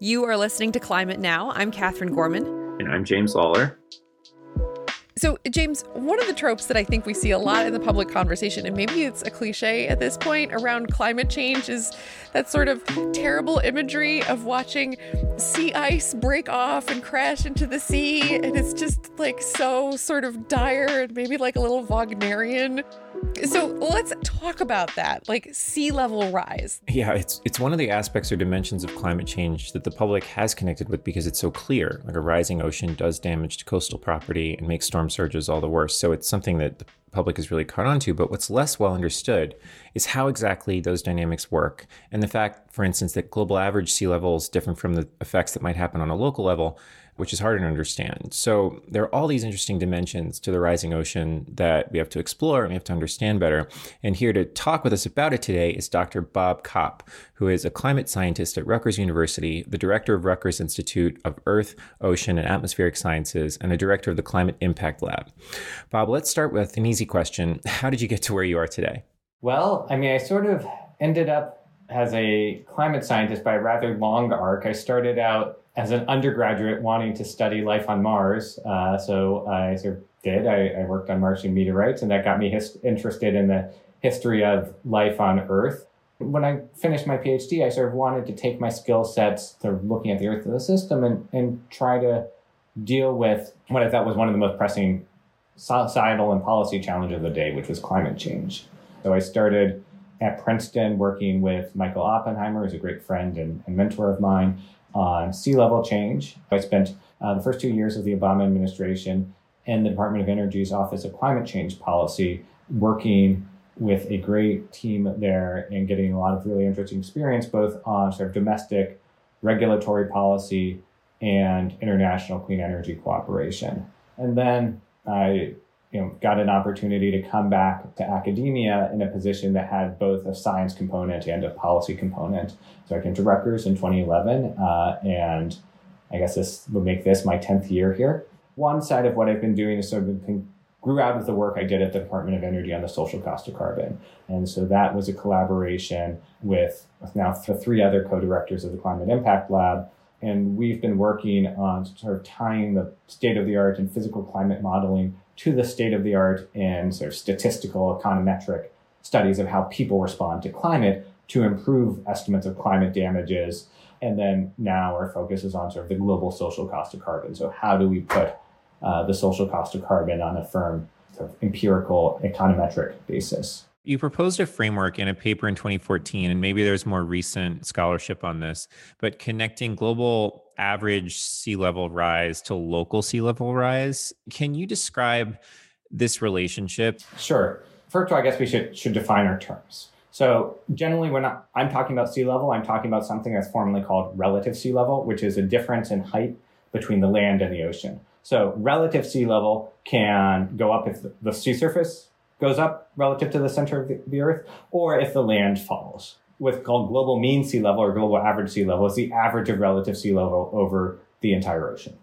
You are listening to Climate Now. I'm Katherine Gorman. And I'm James Lawler. So, James, one of the tropes that I think we see a lot in the public conversation, and maybe it's a cliche at this point around climate change, is that sort of terrible imagery of watching sea ice break off and crash into the sea. And it's just like so sort of dire and maybe like a little Wagnerian. So let's talk about that, like sea level rise. Yeah, it's it's one of the aspects or dimensions of climate change that the public has connected with because it's so clear. Like a rising ocean does damage to coastal property and makes storm surges all the worse. So it's something that the public is really caught on to. But what's less well understood is how exactly those dynamics work. And the fact, for instance, that global average sea level is different from the effects that might happen on a local level which is harder to understand. So there are all these interesting dimensions to the rising ocean that we have to explore and we have to understand better. And here to talk with us about it today is Dr. Bob Kopp, who is a climate scientist at Rutgers University, the director of Rutgers Institute of Earth, Ocean, and Atmospheric Sciences, and a director of the Climate Impact Lab. Bob, let's start with an easy question. How did you get to where you are today? Well, I mean, I sort of ended up as a climate scientist by a rather long arc. I started out as an undergraduate wanting to study life on Mars. Uh, so I sort of did. I, I, worked on Martian meteorites, and that got me his, interested in the history of life on Earth. When I finished my PhD, I sort of wanted to take my skill sets, of looking at the Earth as a system, and, and try to deal with what I thought was one of the most pressing societal and policy challenges of the day, which was climate change. So I started at Princeton working with Michael Oppenheimer, who's a great friend and, and mentor of mine, on sea level change. I spent uh, the first two years of the Obama administration in the Department of Energy's Office of Climate Change Policy, working with a great team there and getting a lot of really interesting experience both on sort of domestic regulatory policy and international clean energy cooperation. And then I you know, got an opportunity to come back to academia in a position that had both a science component and a policy component. So I came to Rutgers in 2011, uh, and I guess this would make this my 10th year here. One side of what I've been doing is sort of grew out of the work I did at the Department of Energy on the social cost of carbon. And so that was a collaboration with, with now the three other co-directors of the Climate Impact Lab. And we've been working on sort of tying the state of the art in physical climate modeling to the state of the art in sort of statistical econometric studies of how people respond to climate to improve estimates of climate damages. And then now our focus is on sort of the global social cost of carbon. So how do we put uh, the social cost of carbon on a firm sort of empirical econometric basis? You proposed a framework in a paper in 2014, and maybe there's more recent scholarship on this, but connecting global average sea level rise to local sea level rise. Can you describe this relationship? Sure. First of all, I guess we should, should define our terms. So generally, when I'm talking about sea level, I'm talking about something that's formally called relative sea level, which is a difference in height between the land and the ocean. So relative sea level can go up if the sea surface goes up relative to the center of the, the Earth, or if the land falls. What's called global mean sea level or global average sea level is the average of relative sea level over the entire ocean.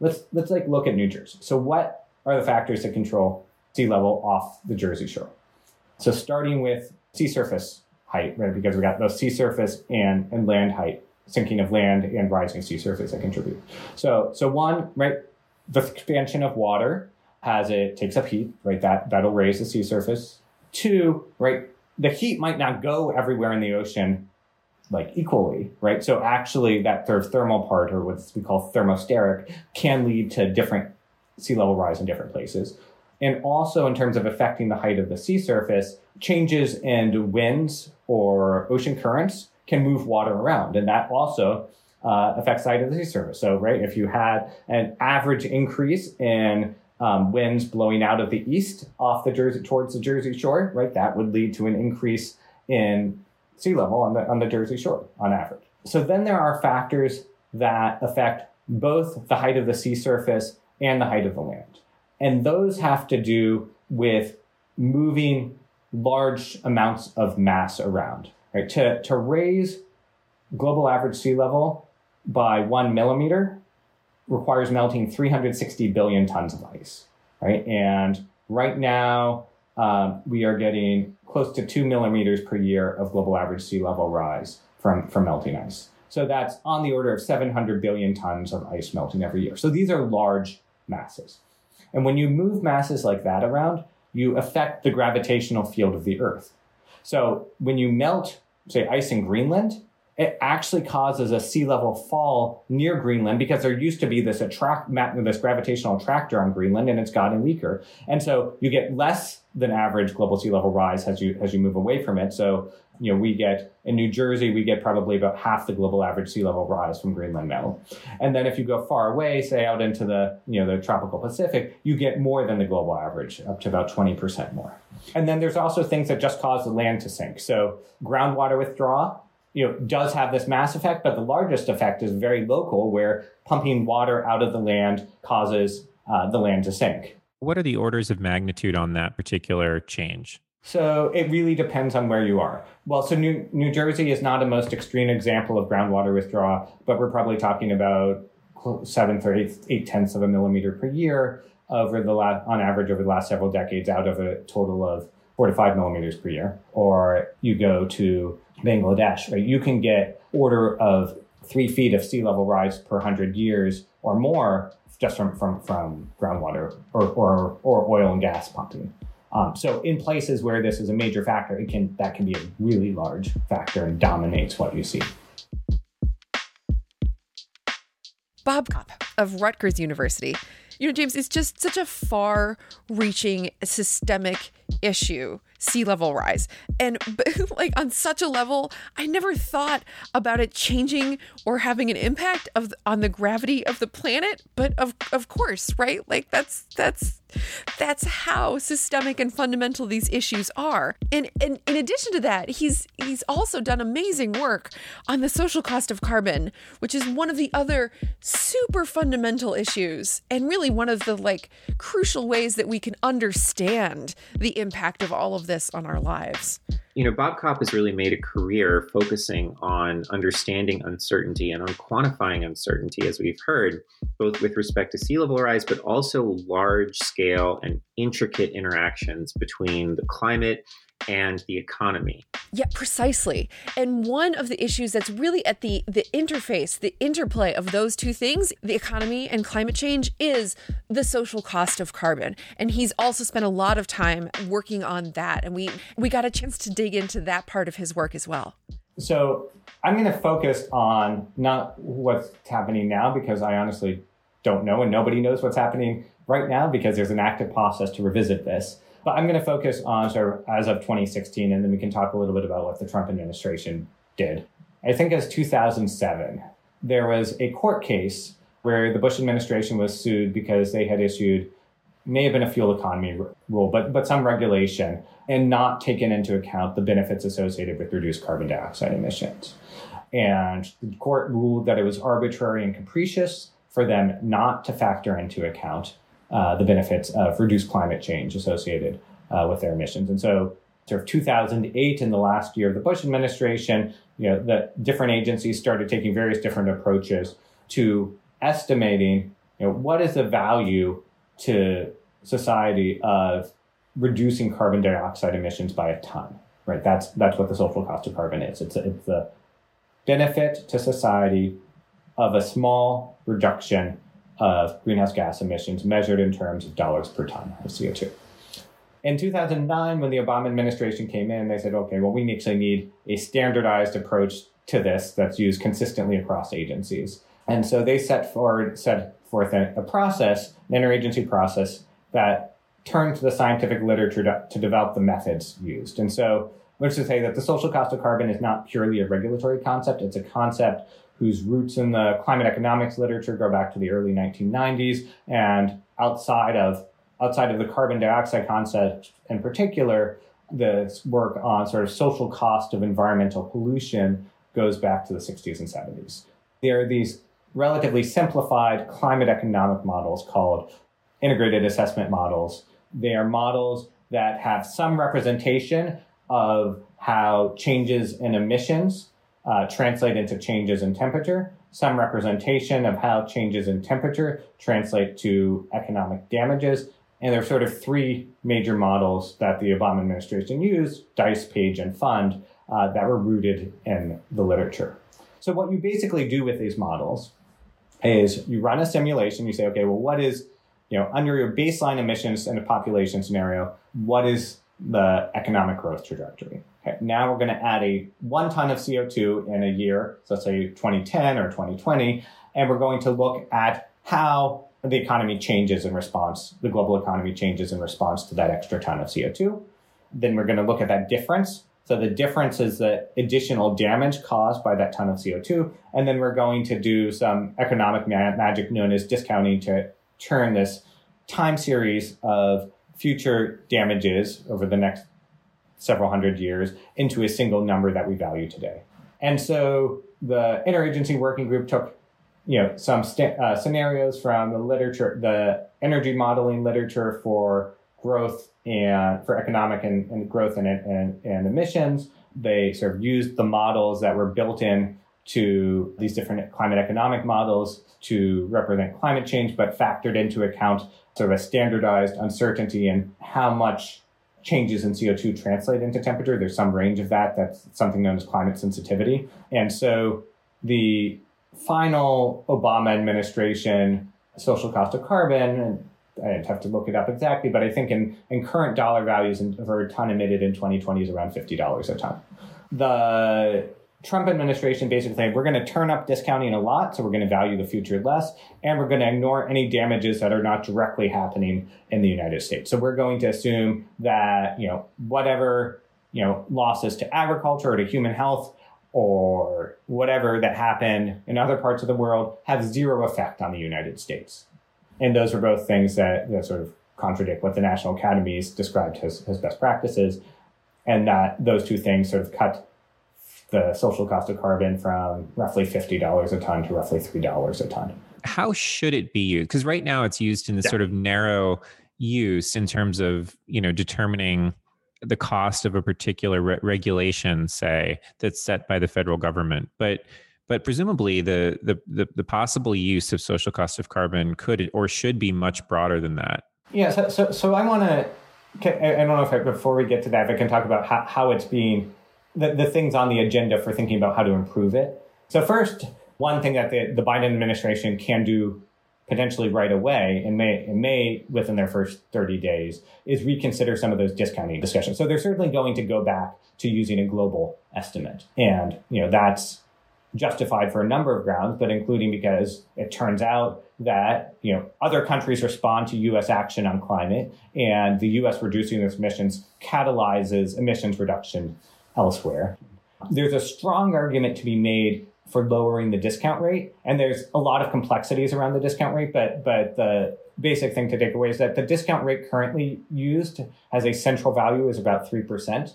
Let's let's like look at New Jersey. So what are the factors that control sea level off the Jersey shore? So starting with sea surface height, right? Because we got both sea surface and, and land height, sinking of land and rising sea surface that contribute. So so one, right, the expansion of water has it takes up heat, right? That that'll raise the sea surface. Two, right? The heat might not go everywhere in the ocean like equally, right? So actually that sort of thermal part or what we call thermosteric can lead to different sea level rise in different places. And also in terms of affecting the height of the sea surface, changes in winds or ocean currents can move water around. And that also uh, affects the height of the sea surface. So, right, if you had an average increase in um, winds blowing out of the east off the Jersey towards the Jersey Shore, right? That would lead to an increase in sea level on the on the Jersey Shore on average. So then there are factors that affect both the height of the sea surface and the height of the land, and those have to do with moving large amounts of mass around. Right? To to raise global average sea level by one millimeter requires melting 360 billion tons of ice, right? And right now, um, we are getting close to two millimeters per year of global average sea level rise from, from melting ice. So that's on the order of 700 billion tons of ice melting every year. So these are large masses. And when you move masses like that around, you affect the gravitational field of the Earth. So when you melt, say, ice in Greenland, it actually causes a sea level fall near Greenland because there used to be this attract this gravitational attractor on Greenland and it's gotten weaker. And so you get less than average global sea level rise as you as you move away from it. So you know we get in New Jersey we get probably about half the global average sea level rise from Greenland melt. And then if you go far away, say out into the you know the tropical Pacific, you get more than the global average, up to about 20% more. And then there's also things that just cause the land to sink. So groundwater withdrawal you know, does have this mass effect, but the largest effect is very local, where pumping water out of the land causes uh, the land to sink. What are the orders of magnitude on that particular change? So it really depends on where you are. Well, so New, New Jersey is not a most extreme example of groundwater withdrawal, but we're probably talking about seventh or eight, eight tenths of a millimeter per year over the last, on average over the last several decades out of a total of four to five millimeters per year. Or you go to Bangladesh, right? You can get order of three feet of sea level rise per hundred years or more just from from, from groundwater or, or or oil and gas pumping. Um, so in places where this is a major factor, it can that can be a really large factor and dominates what you see. Bob Kopp of Rutgers University. You know, James, it's just such a far reaching systemic issue sea level rise. And like on such a level, I never thought about it changing or having an impact of on the gravity of the planet, but of of course, right? Like that's that's that's how systemic and fundamental these issues are. And, and in addition to that, he's he's also done amazing work on the social cost of carbon, which is one of the other super fundamental issues and really one of the like crucial ways that we can understand the impact of all of this on our lives. You know, Bob Kopp has really made a career focusing on understanding uncertainty and on quantifying uncertainty, as we've heard, both with respect to sea level rise, but also large scale and intricate interactions between the climate and the economy. Yeah, precisely. And one of the issues that's really at the the interface, the interplay of those two things, the economy and climate change is the social cost of carbon. And he's also spent a lot of time working on that and we we got a chance to dig into that part of his work as well. So, I'm going to focus on not what's happening now because I honestly don't know and nobody knows what's happening right now because there's an active process to revisit this. But I'm going to focus on sort of as of 2016, and then we can talk a little bit about what the Trump administration did. I think as 2007, there was a court case where the Bush administration was sued because they had issued may have been a fuel economy rule, but but some regulation and not taken into account the benefits associated with reduced carbon dioxide emissions. And the court ruled that it was arbitrary and capricious for them not to factor into account uh, the benefits of reduced climate change associated uh, with their emissions. And so, sort of 2008, in the last year of the Bush administration, you know, the different agencies started taking various different approaches to estimating, you know, what is the value to society of reducing carbon dioxide emissions by a ton. Right. That's that's what the social cost of carbon is. It's it's the benefit to society of a small reduction of greenhouse gas emissions measured in terms of dollars per ton of CO2. In 2009, when the Obama administration came in, they said, okay, well, we actually need a standardized approach to this that's used consistently across agencies. And so they set forward, set forth a, a process, an interagency process that turned to the scientific literature to, to develop the methods used. And so let's just say that the social cost of carbon is not purely a regulatory concept. It's a concept whose roots in the climate economics literature go back to the early 1990s and outside of outside of the carbon dioxide concept in particular this work on sort of social cost of environmental pollution goes back to the 60s and 70s there are these relatively simplified climate economic models called integrated assessment models. They are models that have some representation of how changes in emissions uh, translate into changes in temperature, some representation of how changes in temperature translate to economic damages. And there are sort of three major models that the Obama administration used, DICE, PAGE, and FUND, uh, that were rooted in the literature. So what you basically do with these models is you run a simulation. You say, okay, well, what is you know under your baseline emissions in a population scenario? What is the economic growth trajectory? Okay, now we're going to add a one ton of CO2 in a year, so let's say 2010 or 2020, and we're going to look at how the economy changes in response, the global economy changes in response to that extra ton of CO2. Then we're going to look at that difference. So the difference is the additional damage caused by that ton of CO2. And then we're going to do some economic ma- magic known as discounting to turn this time series of future damages over the next several hundred years into a single number that we value today. And so the interagency working group took you know some st- uh, scenarios from the literature, the energy modeling literature for growth and for economic and, and growth and, and, and emissions. They sort of used the models that were built in to these different climate economic models to represent climate change, but factored into account sort of a standardized uncertainty and how much changes in CO2 translate into temperature. There's some range of that. That's something known as climate sensitivity. And so the final Obama administration social cost of carbon, and I'd have to look it up exactly, but I think in, in current dollar values for a ton emitted in 2020 is around $50 a ton. The Trump administration basically we're going to turn up discounting a lot, so we're going to value the future less, and we're going to ignore any damages that are not directly happening in the United States. So we're going to assume that you know whatever you know losses to agriculture or to human health or whatever that happened in other parts of the world have zero effect on the United States. And those are both things that, that sort of contradict what the National Academies described as, as best practices, and that those two things sort of cut the social cost of carbon from roughly $50 a ton to roughly $3 a ton. How should it be used? Because right now it's used in this yeah. sort of narrow use in terms of, you know, determining the cost of a particular re- regulation, say, that's set by the federal government. But but presumably the, the the the possible use of social cost of carbon could or should be much broader than that. Yeah. So so, so I want to. I don't know if I, before we get to that, if I can talk about how, how it's being the, the things on the agenda for thinking about how to improve it. So first, one thing that the, the Biden administration can do potentially right away and may, and may within their first 30 days is reconsider some of those discounting discussions. So they're certainly going to go back to using a global estimate. And, you know, that's justified for a number of grounds, but including because it turns out that, you know, other countries respond to US action on climate and the US reducing its emissions catalyzes emissions reduction elsewhere. There's a strong argument to be made for lowering the discount rate, and there's a lot of complexities around the discount rate, but but the basic thing to take away is that the discount rate currently used as a central value is about 3%.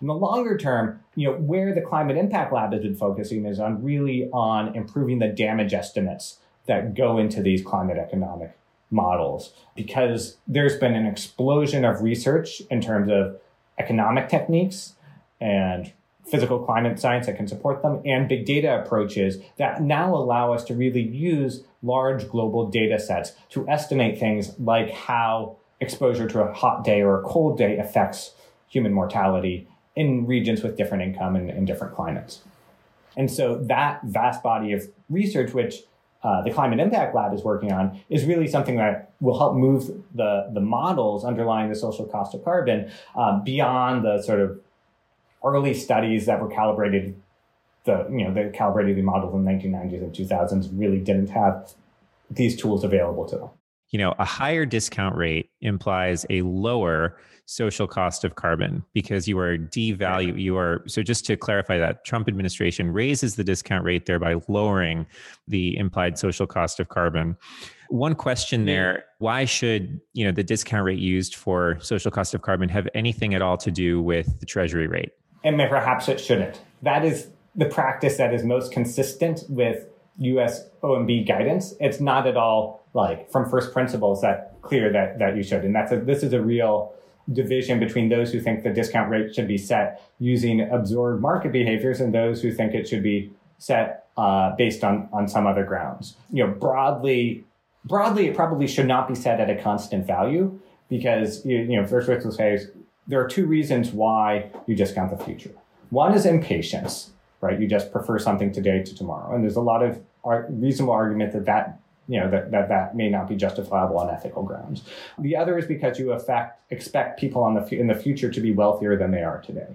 In the longer term, you know, where the climate impact lab has been focusing is on really on improving the damage estimates that go into these climate economic models because there's been an explosion of research in terms of economic techniques and physical climate science that can support them and big data approaches that now allow us to really use large global data sets to estimate things like how exposure to a hot day or a cold day affects human mortality in regions with different income and, and different climates. And so that vast body of research, which uh, the Climate Impact Lab is working on, is really something that will help move the, the models underlying the social cost of carbon uh, beyond the sort of early studies that were calibrated, the you know, the calibrated the models in the 1990s and 2000s really didn't have these tools available to them. You know, a higher discount rate implies a lower social cost of carbon because you are devalue you are so just to clarify that Trump administration raises the discount rate thereby lowering the implied social cost of carbon. One question there, why should, you know, the discount rate used for social cost of carbon have anything at all to do with the treasury rate? And perhaps it shouldn't. That is the practice that is most consistent with US OMB guidance. It's not at all like from first principles that clear that, that you should. And that's a, this is a real division between those who think the discount rate should be set using absorbed market behaviors and those who think it should be set uh, based on, on some other grounds. You know, broadly, broadly, it probably should not be set at a constant value because, you, you know, first principles say there are two reasons why you discount the future. One is impatience. right? You just prefer something today to tomorrow. And there's a lot of reasonable argument that that you know that, that that may not be justifiable on ethical grounds. The other is because you affect, expect people on the in the future to be wealthier than they are today.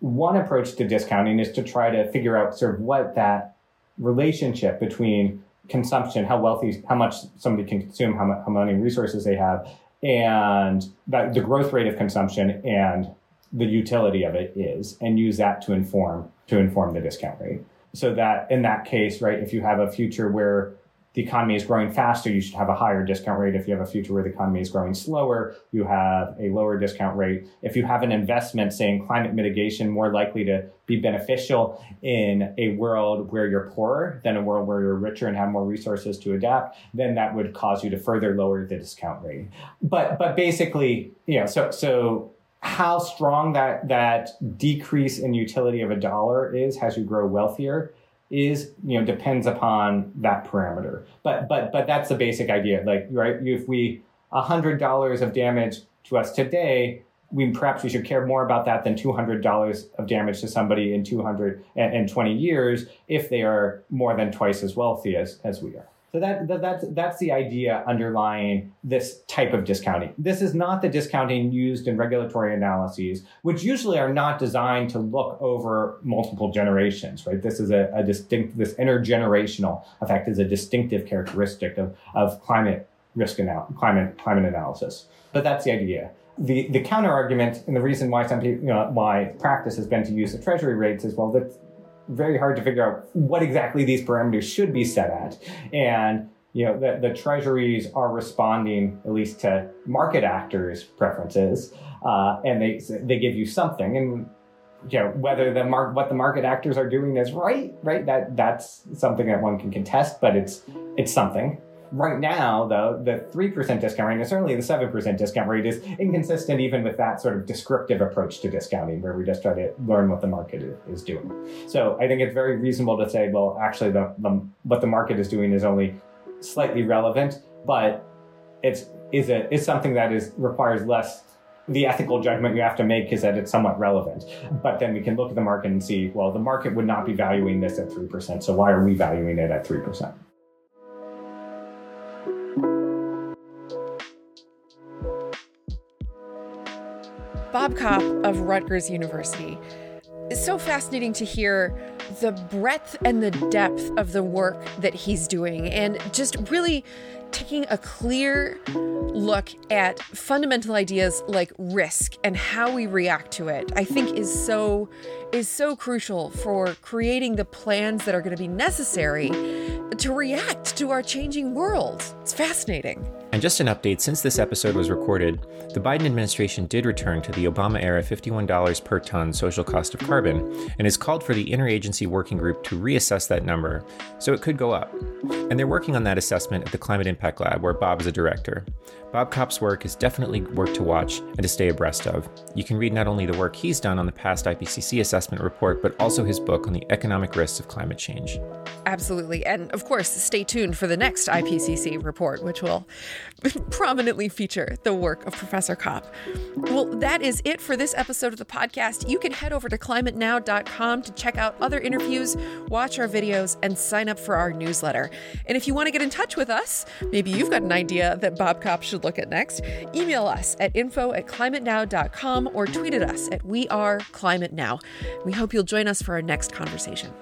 One approach to discounting is to try to figure out sort of what that relationship between consumption, how wealthy, how much somebody can consume, how, how many resources they have, and that the growth rate of consumption and the utility of it is, and use that to inform to inform the discount rate. So that in that case, right, if you have a future where the economy is growing faster, you should have a higher discount rate. If you have a future where the economy is growing slower, you have a lower discount rate. If you have an investment, saying climate mitigation, more likely to be beneficial in a world where you're poorer than a world where you're richer and have more resources to adapt, then that would cause you to further lower the discount rate. But but basically, you know, so so how strong that that decrease in utility of a dollar is as you grow wealthier is you know depends upon that parameter. But but but that's the basic idea. Like right if we $100 of damage to us today we perhaps we should care more about that than $200 of damage to somebody in 220 years if they are more than twice as wealthy as, as we are so that, that, that's that's the idea underlying this type of discounting. This is not the discounting used in regulatory analyses, which usually are not designed to look over multiple generations. Right? This is a, a distinct this intergenerational effect is a distinctive characteristic of, of climate risk anal- climate climate analysis. But that's the idea. The the counter argument and the reason why some people you know, why practice has been to use the treasury rates is well that very hard to figure out what exactly these parameters should be set at. And you know, the, the treasuries are responding at least to market actors' preferences, uh, and they they give you something. And you know, whether the mark what the market actors are doing is right, right? That that's something that one can contest, but it's it's something. Right now, though, the 3% discount rate, and certainly the 7% discount rate, is inconsistent even with that sort of descriptive approach to discounting, where we just try to learn what the market is doing. So I think it's very reasonable to say, well, actually, the, the what the market is doing is only slightly relevant, but it's is something that is requires less the ethical judgment you have to make is that it's somewhat relevant. But then we can look at the market and see, well, the market would not be valuing this at 3%. So why are we valuing it at 3%? Bob Kopp of Rutgers University. It's so fascinating to hear the breadth and the depth of the work that he's doing and just really taking a clear look at fundamental ideas like risk and how we react to it i think is so is so crucial for creating the plans that are going to be necessary to react to our changing world it's fascinating and just an update since this episode was recorded, the Biden administration did return to the Obama era $51 per ton social cost of carbon and has called for the interagency working group to reassess that number, so it could go up. And they're working on that assessment at the Climate Impact Lab, where Bob is a director. Bob Kopp's work is definitely work to watch and to stay abreast of. You can read not only the work he's done on the past IPCC assessment report, but also his book on the economic risks of climate change. Absolutely. And of course, stay tuned for the next IPCC report, which will prominently feature the work of Professor Kopp. Well, that is it for this episode of the podcast. You can head over to climatenow.com to check out other interviews, watch our videos, and sign up for our newsletter. And if you want to get in touch with us, maybe you've got an idea that Bob Kopp should look at next, email us at info at climatenow.com or tweet at us at We Are Climate Now. We hope you'll join us for our next conversation.